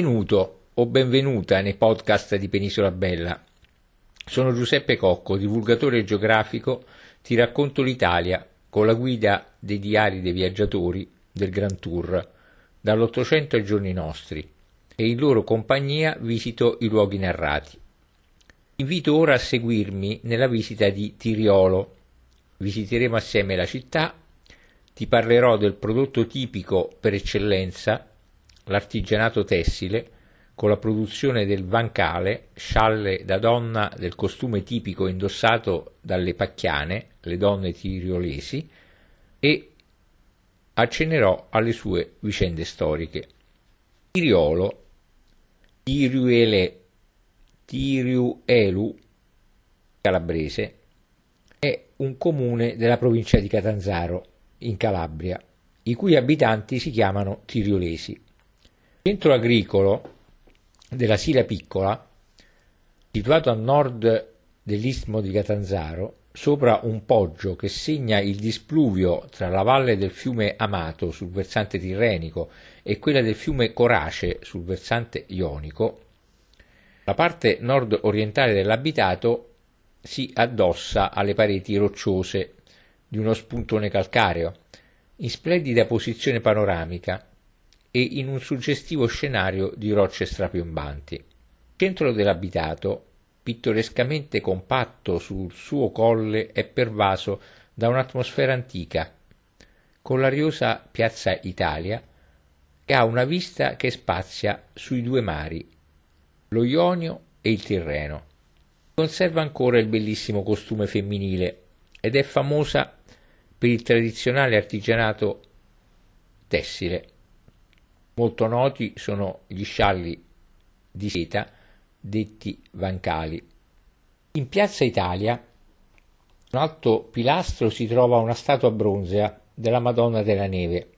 Benvenuto o benvenuta nei podcast di Penisola Bella. Sono Giuseppe Cocco, divulgatore geografico, ti racconto l'Italia con la guida dei diari dei viaggiatori del Grand Tour, dall'Ottocento ai giorni nostri, e in loro compagnia visito i luoghi narrati. Invito ora a seguirmi nella visita di Tiriolo. Visiteremo assieme la città, ti parlerò del prodotto tipico per eccellenza l'artigianato tessile, con la produzione del vancale, scialle da donna del costume tipico indossato dalle pacchiane, le donne tiriolesi, e accennerò alle sue vicende storiche. Tiriolo, Tiriuele, Tiriuelu, calabrese, è un comune della provincia di Catanzaro, in Calabria, i cui abitanti si chiamano tiriolesi centro agricolo della Sila Piccola, situato a nord dell'istmo di Catanzaro, sopra un poggio che segna il displuvio tra la valle del fiume Amato sul versante tirrenico e quella del fiume Corace sul versante ionico, la parte nord-orientale dell'abitato si addossa alle pareti rocciose di uno spuntone calcareo, in splendida posizione panoramica, e in un suggestivo scenario di rocce strapiombanti. Il centro dell'abitato, pittorescamente compatto sul suo colle, è pervaso da un'atmosfera antica, con l'ariosa piazza Italia, e ha una vista che spazia sui due mari, lo Ionio e il Tirreno. Conserva ancora il bellissimo costume femminile ed è famosa per il tradizionale artigianato tessile. Molto noti sono gli scialli di seta detti vancali. In piazza Italia, un alto pilastro si trova una statua bronzea della Madonna della Neve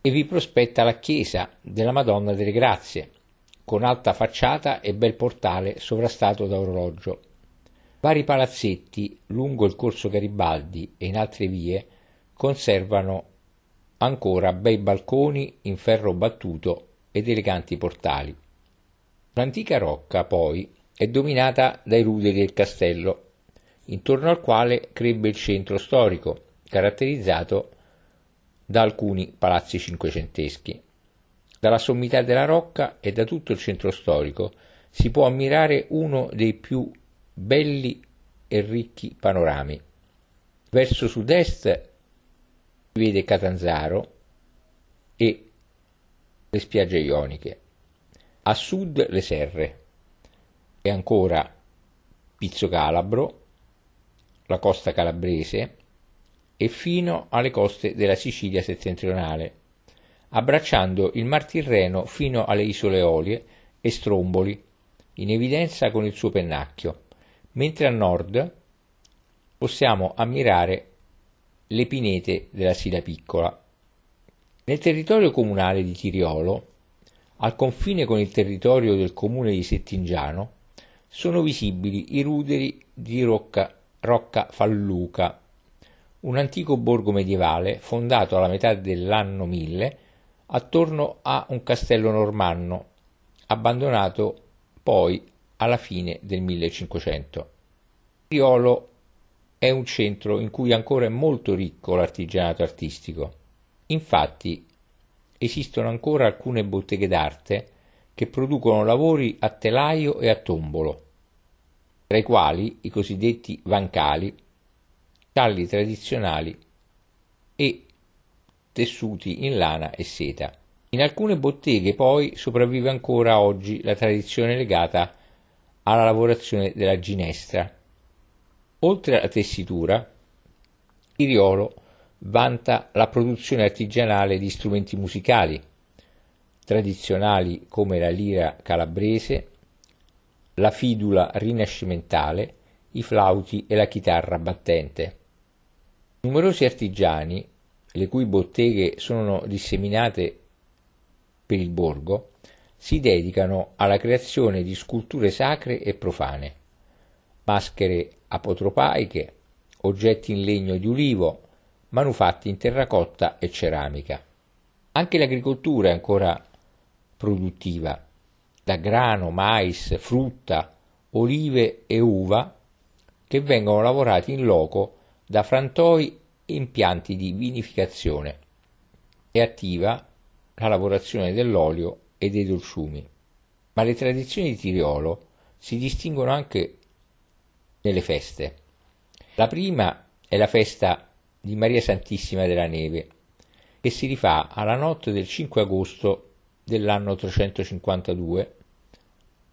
e vi prospetta la chiesa della Madonna delle Grazie, con alta facciata e bel portale sovrastato da orologio. Vari palazzetti lungo il corso Garibaldi e in altre vie conservano ancora bei balconi in ferro battuto ed eleganti portali. L'antica rocca, poi, è dominata dai ruderi del castello, intorno al quale crebbe il centro storico, caratterizzato da alcuni palazzi cinquecenteschi. Dalla sommità della rocca e da tutto il centro storico si può ammirare uno dei più belli e ricchi panorami. Verso sud-est vede Catanzaro e le spiagge ioniche, a sud le Serre e ancora Pizzo Calabro, la costa calabrese e fino alle coste della Sicilia settentrionale, abbracciando il Mar Tirreno fino alle isole Olie e Stromboli, in evidenza con il suo pennacchio, mentre a nord possiamo ammirare le pinete della Sila Piccola. Nel territorio comunale di Tiriolo, al confine con il territorio del comune di Settingiano, sono visibili i ruderi di Rocca, Rocca Falluca, un antico borgo medievale fondato alla metà dell'anno 1000 attorno a un castello normanno, abbandonato poi alla fine del 1500. Tiriolo è un centro in cui ancora è molto ricco l'artigianato artistico. Infatti esistono ancora alcune botteghe d'arte che producono lavori a telaio e a tombolo, tra i quali i cosiddetti vancali, talli tradizionali e tessuti in lana e seta. In alcune botteghe poi sopravvive ancora oggi la tradizione legata alla lavorazione della ginestra, Oltre alla tessitura, Iriolo vanta la produzione artigianale di strumenti musicali, tradizionali come la lira calabrese, la fidula rinascimentale, i flauti e la chitarra battente. Numerosi artigiani, le cui botteghe sono disseminate per il borgo, si dedicano alla creazione di sculture sacre e profane, maschere apotropaiche, oggetti in legno di ulivo, manufatti in terracotta e ceramica. Anche l'agricoltura è ancora produttiva, da grano, mais, frutta, olive e uva, che vengono lavorati in loco da frantoi e impianti di vinificazione. È attiva la lavorazione dell'olio e dei dolciumi. Ma le tradizioni di Tiriolo si distinguono anche nelle feste. La prima è la festa di Maria Santissima della Neve, che si rifà alla notte del 5 agosto dell'anno 352,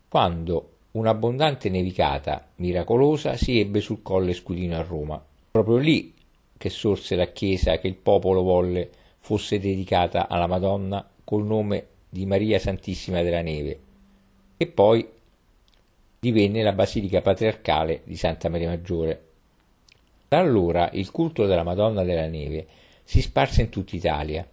quando un'abbondante nevicata miracolosa si ebbe sul colle Scudino a Roma. Proprio lì che sorse la chiesa che il popolo volle fosse dedicata alla Madonna col nome di Maria Santissima della Neve e poi divenne la basilica patriarcale di Santa Maria Maggiore. Da allora il culto della Madonna della Neve si sparse in tutta Italia.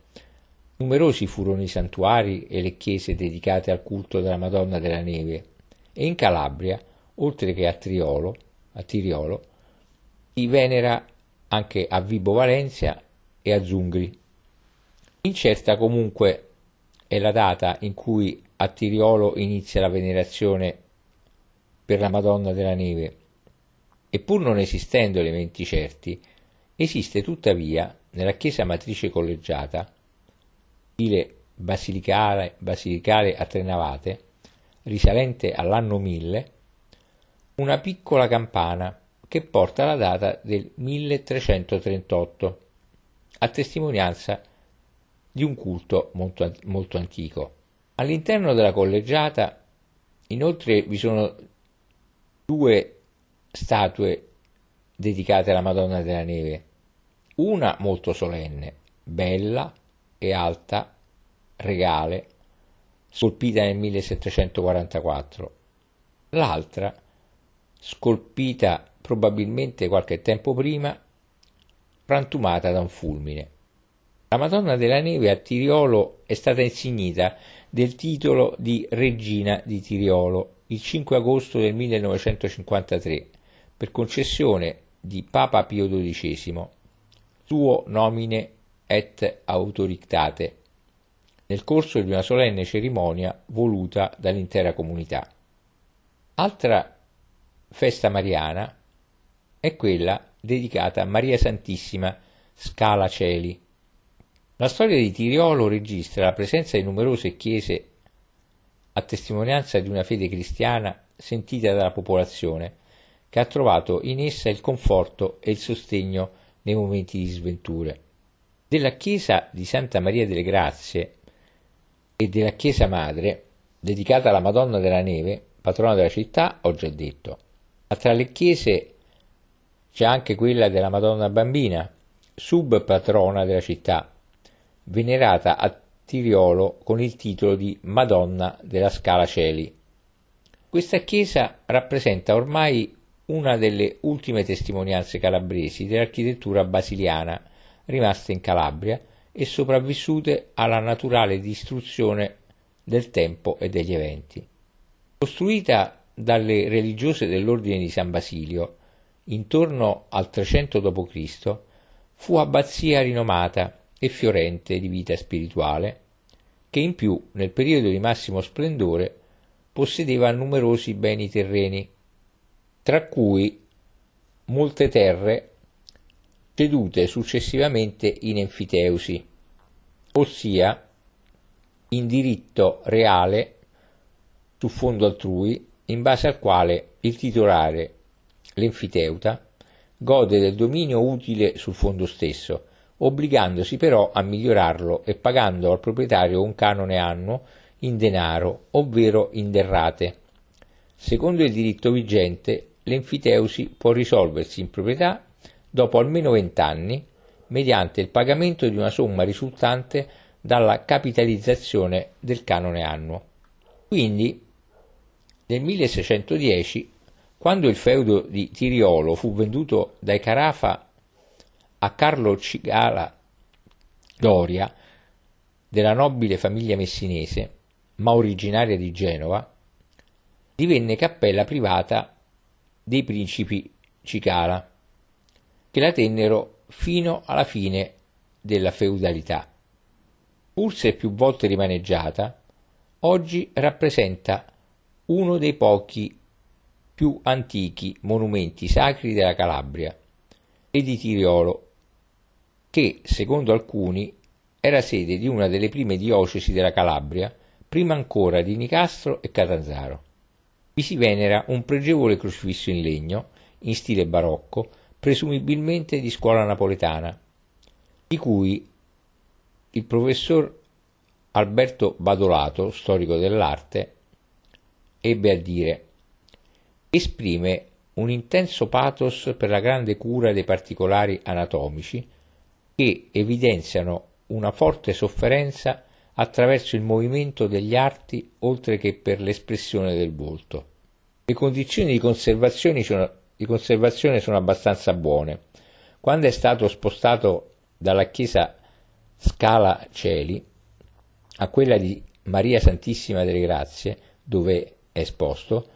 Numerosi furono i santuari e le chiese dedicate al culto della Madonna della Neve e in Calabria, oltre che a Triolo, a Tiriolo, si venera anche a Vibo Valencia e a Zungri. Incerta comunque è la data in cui a Tiriolo inizia la venerazione per la Madonna della Neve, e pur non esistendo elementi certi, esiste tuttavia nella chiesa matrice collegiata, stile basilicale, basilicale a tre navate, risalente all'anno 1000, una piccola campana che porta la data del 1338, a testimonianza di un culto molto, molto antico. All'interno della collegiata inoltre vi sono due statue dedicate alla Madonna della Neve, una molto solenne, bella e alta, regale, scolpita nel 1744, l'altra scolpita probabilmente qualche tempo prima, frantumata da un fulmine. La Madonna della Neve a Tiriolo è stata insignita del titolo di Regina di Tiriolo il 5 agosto del 1953 per concessione di Papa Pio XII, suo nomine et autoritate, nel corso di una solenne cerimonia voluta dall'intera comunità. Altra festa mariana è quella dedicata a Maria Santissima Scala Celi, la storia di Tiriolo registra la presenza di numerose chiese a testimonianza di una fede cristiana sentita dalla popolazione, che ha trovato in essa il conforto e il sostegno nei momenti di sventure. Della chiesa di Santa Maria delle Grazie e della chiesa madre, dedicata alla Madonna della Neve, patrona della città, ho già detto. Ma tra le chiese c'è anche quella della Madonna Bambina, subpatrona della città, venerata a Tiriolo con il titolo di Madonna della Scala Celi. Questa chiesa rappresenta ormai una delle ultime testimonianze calabresi dell'architettura basiliana rimaste in Calabria e sopravvissute alla naturale distruzione del tempo e degli eventi. Costruita dalle religiose dell'ordine di San Basilio intorno al 300 d.C., fu abbazia rinomata e fiorente di vita spirituale, che in più nel periodo di massimo splendore possedeva numerosi beni terreni, tra cui molte terre cedute successivamente in enfiteusi, ossia in diritto reale su fondo altrui, in base al quale il titolare, l'enfiteuta, gode del dominio utile sul fondo stesso, obbligandosi però a migliorarlo e pagando al proprietario un canone annuo in denaro, ovvero in derrate. Secondo il diritto vigente, l'enfiteusi può risolversi in proprietà dopo almeno vent'anni mediante il pagamento di una somma risultante dalla capitalizzazione del canone annuo. Quindi, nel 1610, quando il feudo di Tiriolo fu venduto dai Carafa a Carlo Cigala Doria, della nobile famiglia messinese, ma originaria di Genova, divenne cappella privata dei principi Cicala, che la tennero fino alla fine della feudalità. Pur se più volte rimaneggiata, oggi rappresenta uno dei pochi più antichi monumenti sacri della Calabria e di Tiriolo, che, secondo alcuni, era sede di una delle prime diocesi della Calabria, prima ancora di Nicastro e Catanzaro. Vi si venera un pregevole crocifisso in legno, in stile barocco, presumibilmente di scuola napoletana, di cui il professor Alberto Badolato, storico dell'arte, ebbe a dire esprime un intenso pathos per la grande cura dei particolari anatomici che evidenziano una forte sofferenza attraverso il movimento degli arti oltre che per l'espressione del volto. Le condizioni di conservazione sono, di conservazione sono abbastanza buone. Quando è stato spostato dalla chiesa Scala Celi a quella di Maria Santissima delle Grazie, dove è esposto,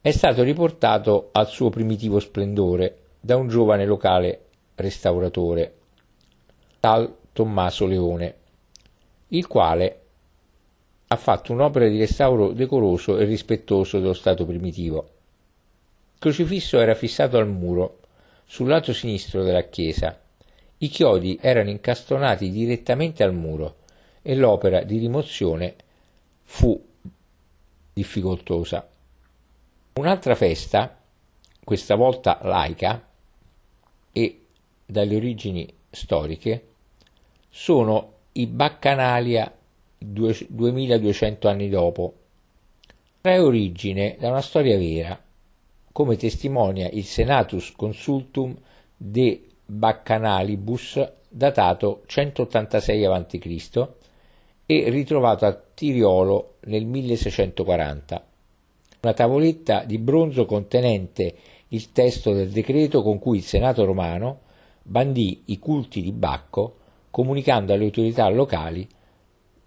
è stato riportato al suo primitivo splendore da un giovane locale restauratore, tal Tommaso Leone, il quale ha fatto un'opera di restauro decoroso e rispettoso dello stato primitivo. Il crocifisso era fissato al muro, sul lato sinistro della chiesa. I chiodi erano incastonati direttamente al muro e l'opera di rimozione fu difficoltosa. Un'altra festa, questa volta laica e dalle origini storiche, sono i Baccanalia 2200 anni dopo. Trae origine da una storia vera, come testimonia il Senatus Consultum de Baccanalibus datato 186 a.C. e ritrovato a Tiriolo nel 1640 una tavoletta di bronzo contenente il testo del decreto con cui il Senato romano bandì i culti di Bacco, comunicando alle autorità locali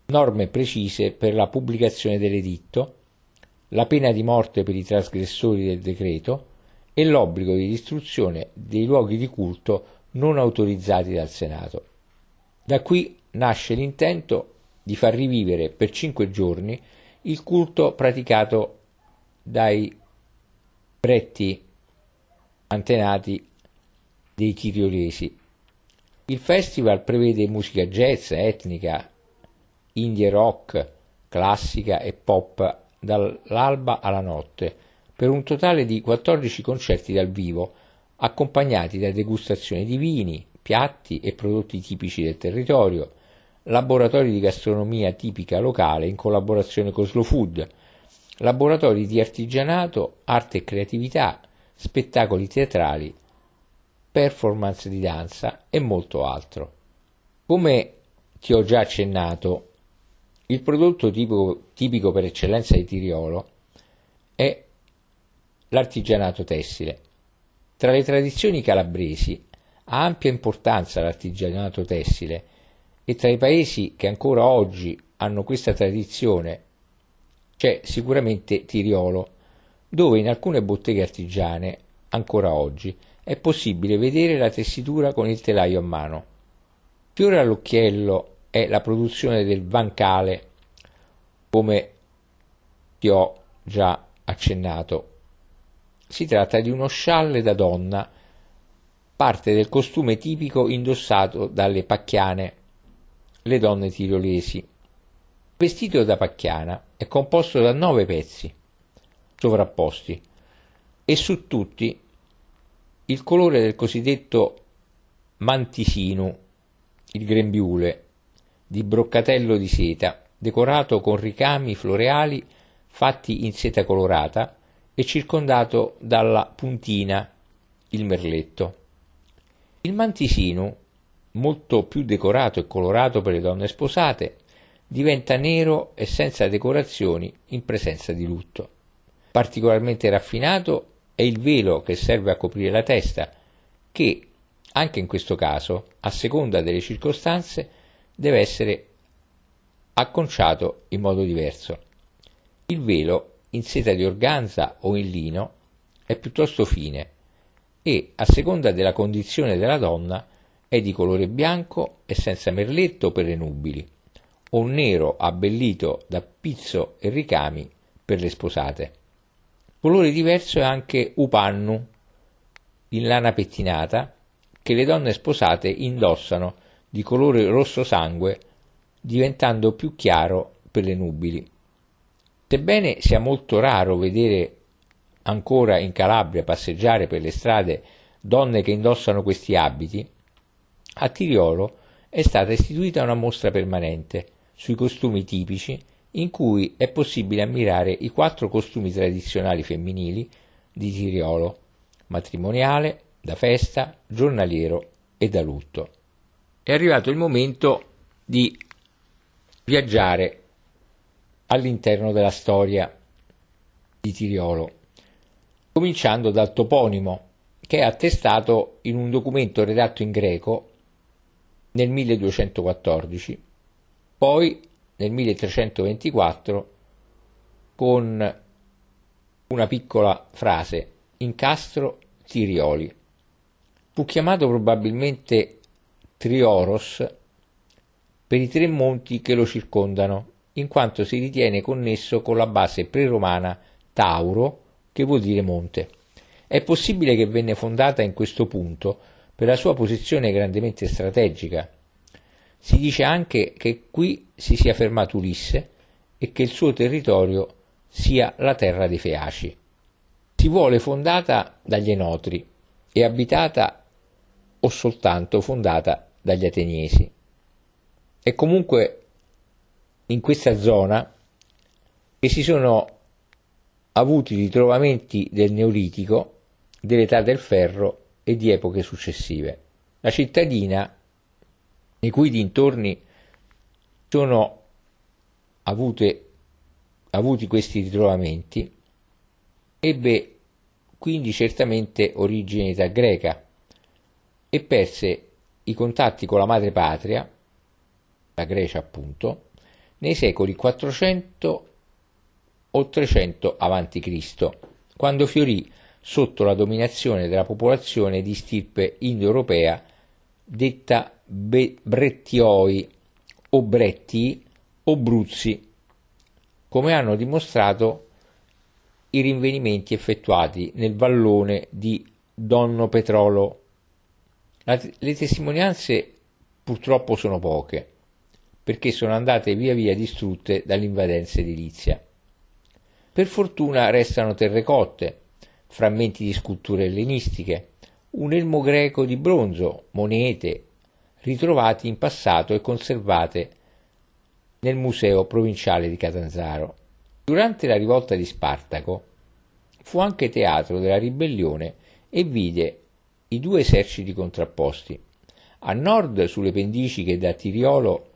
norme precise per la pubblicazione dell'editto, la pena di morte per i trasgressori del decreto e l'obbligo di distruzione dei luoghi di culto non autorizzati dal Senato. Da qui nasce l'intento di far rivivere per cinque giorni il culto praticato dai pretti antenati dei tiriolesi. Il festival prevede musica jazz, etnica, indie rock, classica e pop dall'alba alla notte, per un totale di 14 concerti dal vivo, accompagnati da degustazioni di vini, piatti e prodotti tipici del territorio, laboratori di gastronomia tipica locale in collaborazione con Slow Food, laboratori di artigianato, arte e creatività, spettacoli teatrali, performance di danza e molto altro. Come ti ho già accennato, il prodotto tipico, tipico per eccellenza di Tiriolo è l'artigianato tessile. Tra le tradizioni calabresi ha ampia importanza l'artigianato tessile e tra i paesi che ancora oggi hanno questa tradizione c'è sicuramente Tiriolo, dove in alcune botteghe artigiane, ancora oggi, è possibile vedere la tessitura con il telaio a mano. Fiore all'occhiello è la produzione del Vancale, come ti ho già accennato. Si tratta di uno scialle da donna, parte del costume tipico indossato dalle pacchiane, le donne tiriolesi vestito da pacchiana è composto da nove pezzi sovrapposti e su tutti il colore del cosiddetto mantisino, il grembiule, di broccatello di seta, decorato con ricami floreali fatti in seta colorata e circondato dalla puntina, il merletto. Il mantisino, molto più decorato e colorato per le donne sposate, diventa nero e senza decorazioni in presenza di lutto. Particolarmente raffinato è il velo che serve a coprire la testa, che, anche in questo caso, a seconda delle circostanze, deve essere acconciato in modo diverso. Il velo, in seta di organza o in lino, è piuttosto fine e, a seconda della condizione della donna, è di colore bianco e senza merletto per le nubili o nero abbellito da pizzo e ricami per le sposate. Colore diverso è anche upannu, in lana pettinata, che le donne sposate indossano di colore rosso sangue, diventando più chiaro per le nubili. Sebbene sia molto raro vedere ancora in Calabria passeggiare per le strade donne che indossano questi abiti, a Tiriolo è stata istituita una mostra permanente sui costumi tipici in cui è possibile ammirare i quattro costumi tradizionali femminili di Tiriolo, matrimoniale, da festa, giornaliero e da lutto. È arrivato il momento di viaggiare all'interno della storia di Tiriolo, cominciando dal toponimo che è attestato in un documento redatto in greco nel 1214, poi nel 1324 con una piccola frase incastro Tirioli. Fu chiamato probabilmente Trioros per i tre monti che lo circondano, in quanto si ritiene connesso con la base preromana Tauro, che vuol dire monte. È possibile che venne fondata in questo punto per la sua posizione grandemente strategica. Si dice anche che qui si sia fermato Ulisse e che il suo territorio sia la terra dei Feaci. Si vuole fondata dagli Enotri e abitata o soltanto fondata dagli Ateniesi. È comunque in questa zona che si sono avuti ritrovamenti del Neolitico, dell'età del ferro e di epoche successive. La cittadina, nei cui dintorni sono avute, avuti questi ritrovamenti, ebbe quindi certamente origine in età greca e perse i contatti con la madre patria, la Grecia appunto, nei secoli 400 o 300 a.C., quando fiorì sotto la dominazione della popolazione di stirpe indoeuropea detta Be- Brettioi o Brettii o Bruzzi, come hanno dimostrato i rinvenimenti effettuati nel vallone di Donno Petrolo. La, le testimonianze purtroppo sono poche, perché sono andate via via distrutte dall'invadenza edilizia. Per fortuna restano terrecotte, frammenti di sculture ellenistiche, un elmo greco di bronzo, monete, ritrovati in passato e conservate nel Museo Provinciale di Catanzaro. Durante la rivolta di Spartaco fu anche teatro della ribellione e vide i due eserciti contrapposti. A nord, sulle pendici che da Tiriolo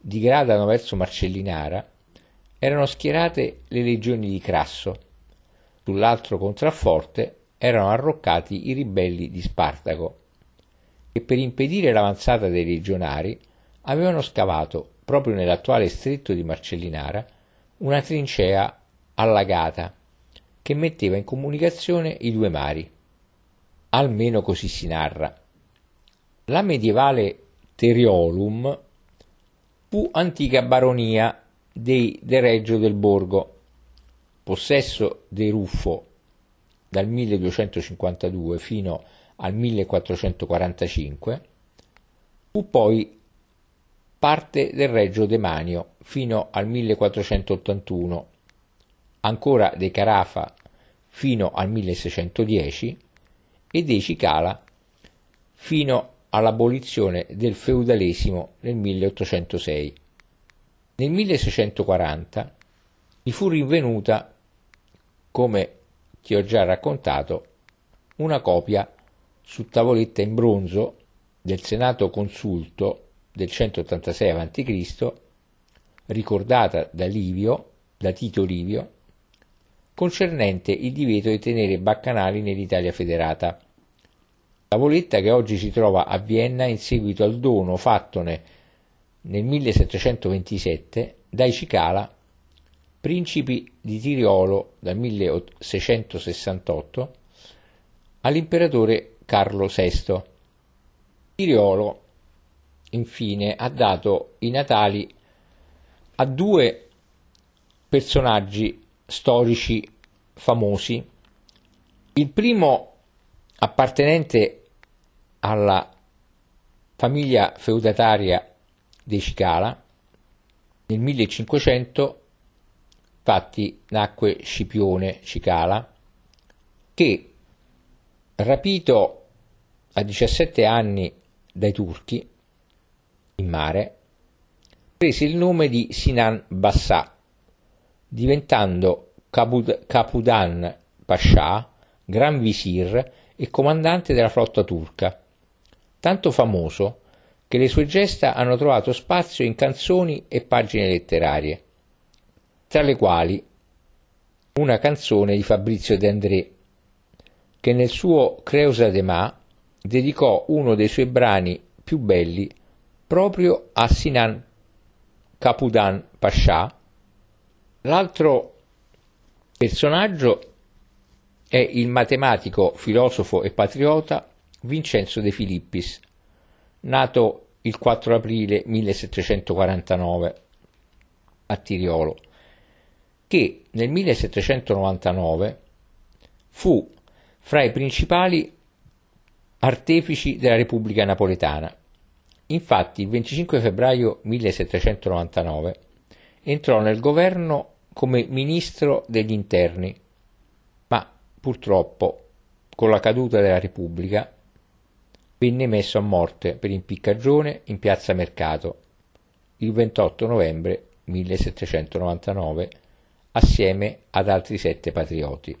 digradano verso Marcellinara, erano schierate le legioni di Crasso, Sull'altro contrafforte erano arroccati i ribelli di Spartaco, che per impedire l'avanzata dei legionari avevano scavato, proprio nell'attuale stretto di Marcellinara, una trincea allagata che metteva in comunicazione i due mari. Almeno così si narra. La medievale Teriolum fu antica baronia dei De Reggio del Borgo, possesso dei Ruffo dal 1252 fino al 1445, fu poi parte del Reggio Demanio fino al 1481, ancora dei Carafa fino al 1610 e dei Cicala fino all'abolizione del feudalesimo nel 1806. Nel 1640 gli fu rinvenuta come ti ho già raccontato, una copia su tavoletta in bronzo del Senato Consulto del 186 a.C., ricordata da Livio, da Tito Livio, concernente il divieto di tenere baccanali nell'Italia federata. Tavoletta che oggi si trova a Vienna in seguito al dono fattone nel 1727 dai Cicala principi di Tiriolo dal 1668 all'imperatore Carlo VI. Tiriolo, infine, ha dato i natali a due personaggi storici famosi. Il primo appartenente alla famiglia feudataria dei Cicala, nel 1500 infatti nacque Scipione Cicala che rapito a 17 anni dai turchi in mare prese il nome di Sinan Bassà diventando Capudan Pascià, gran visir e comandante della flotta turca, tanto famoso che le sue gesta hanno trovato spazio in canzoni e pagine letterarie, tra le quali una canzone di Fabrizio De André, che nel suo Creusa de Ma dedicò uno dei suoi brani più belli proprio a Sinan Capudan Pascià. L'altro personaggio è il matematico, filosofo e patriota Vincenzo De Filippis, nato il 4 aprile 1749 a Tiriolo, che nel 1799 fu fra i principali artefici della Repubblica Napoletana. Infatti il 25 febbraio 1799 entrò nel governo come ministro degli interni, ma purtroppo con la caduta della Repubblica venne messo a morte per impiccagione in piazza Mercato il 28 novembre 1799 assieme ad altri sette patrioti.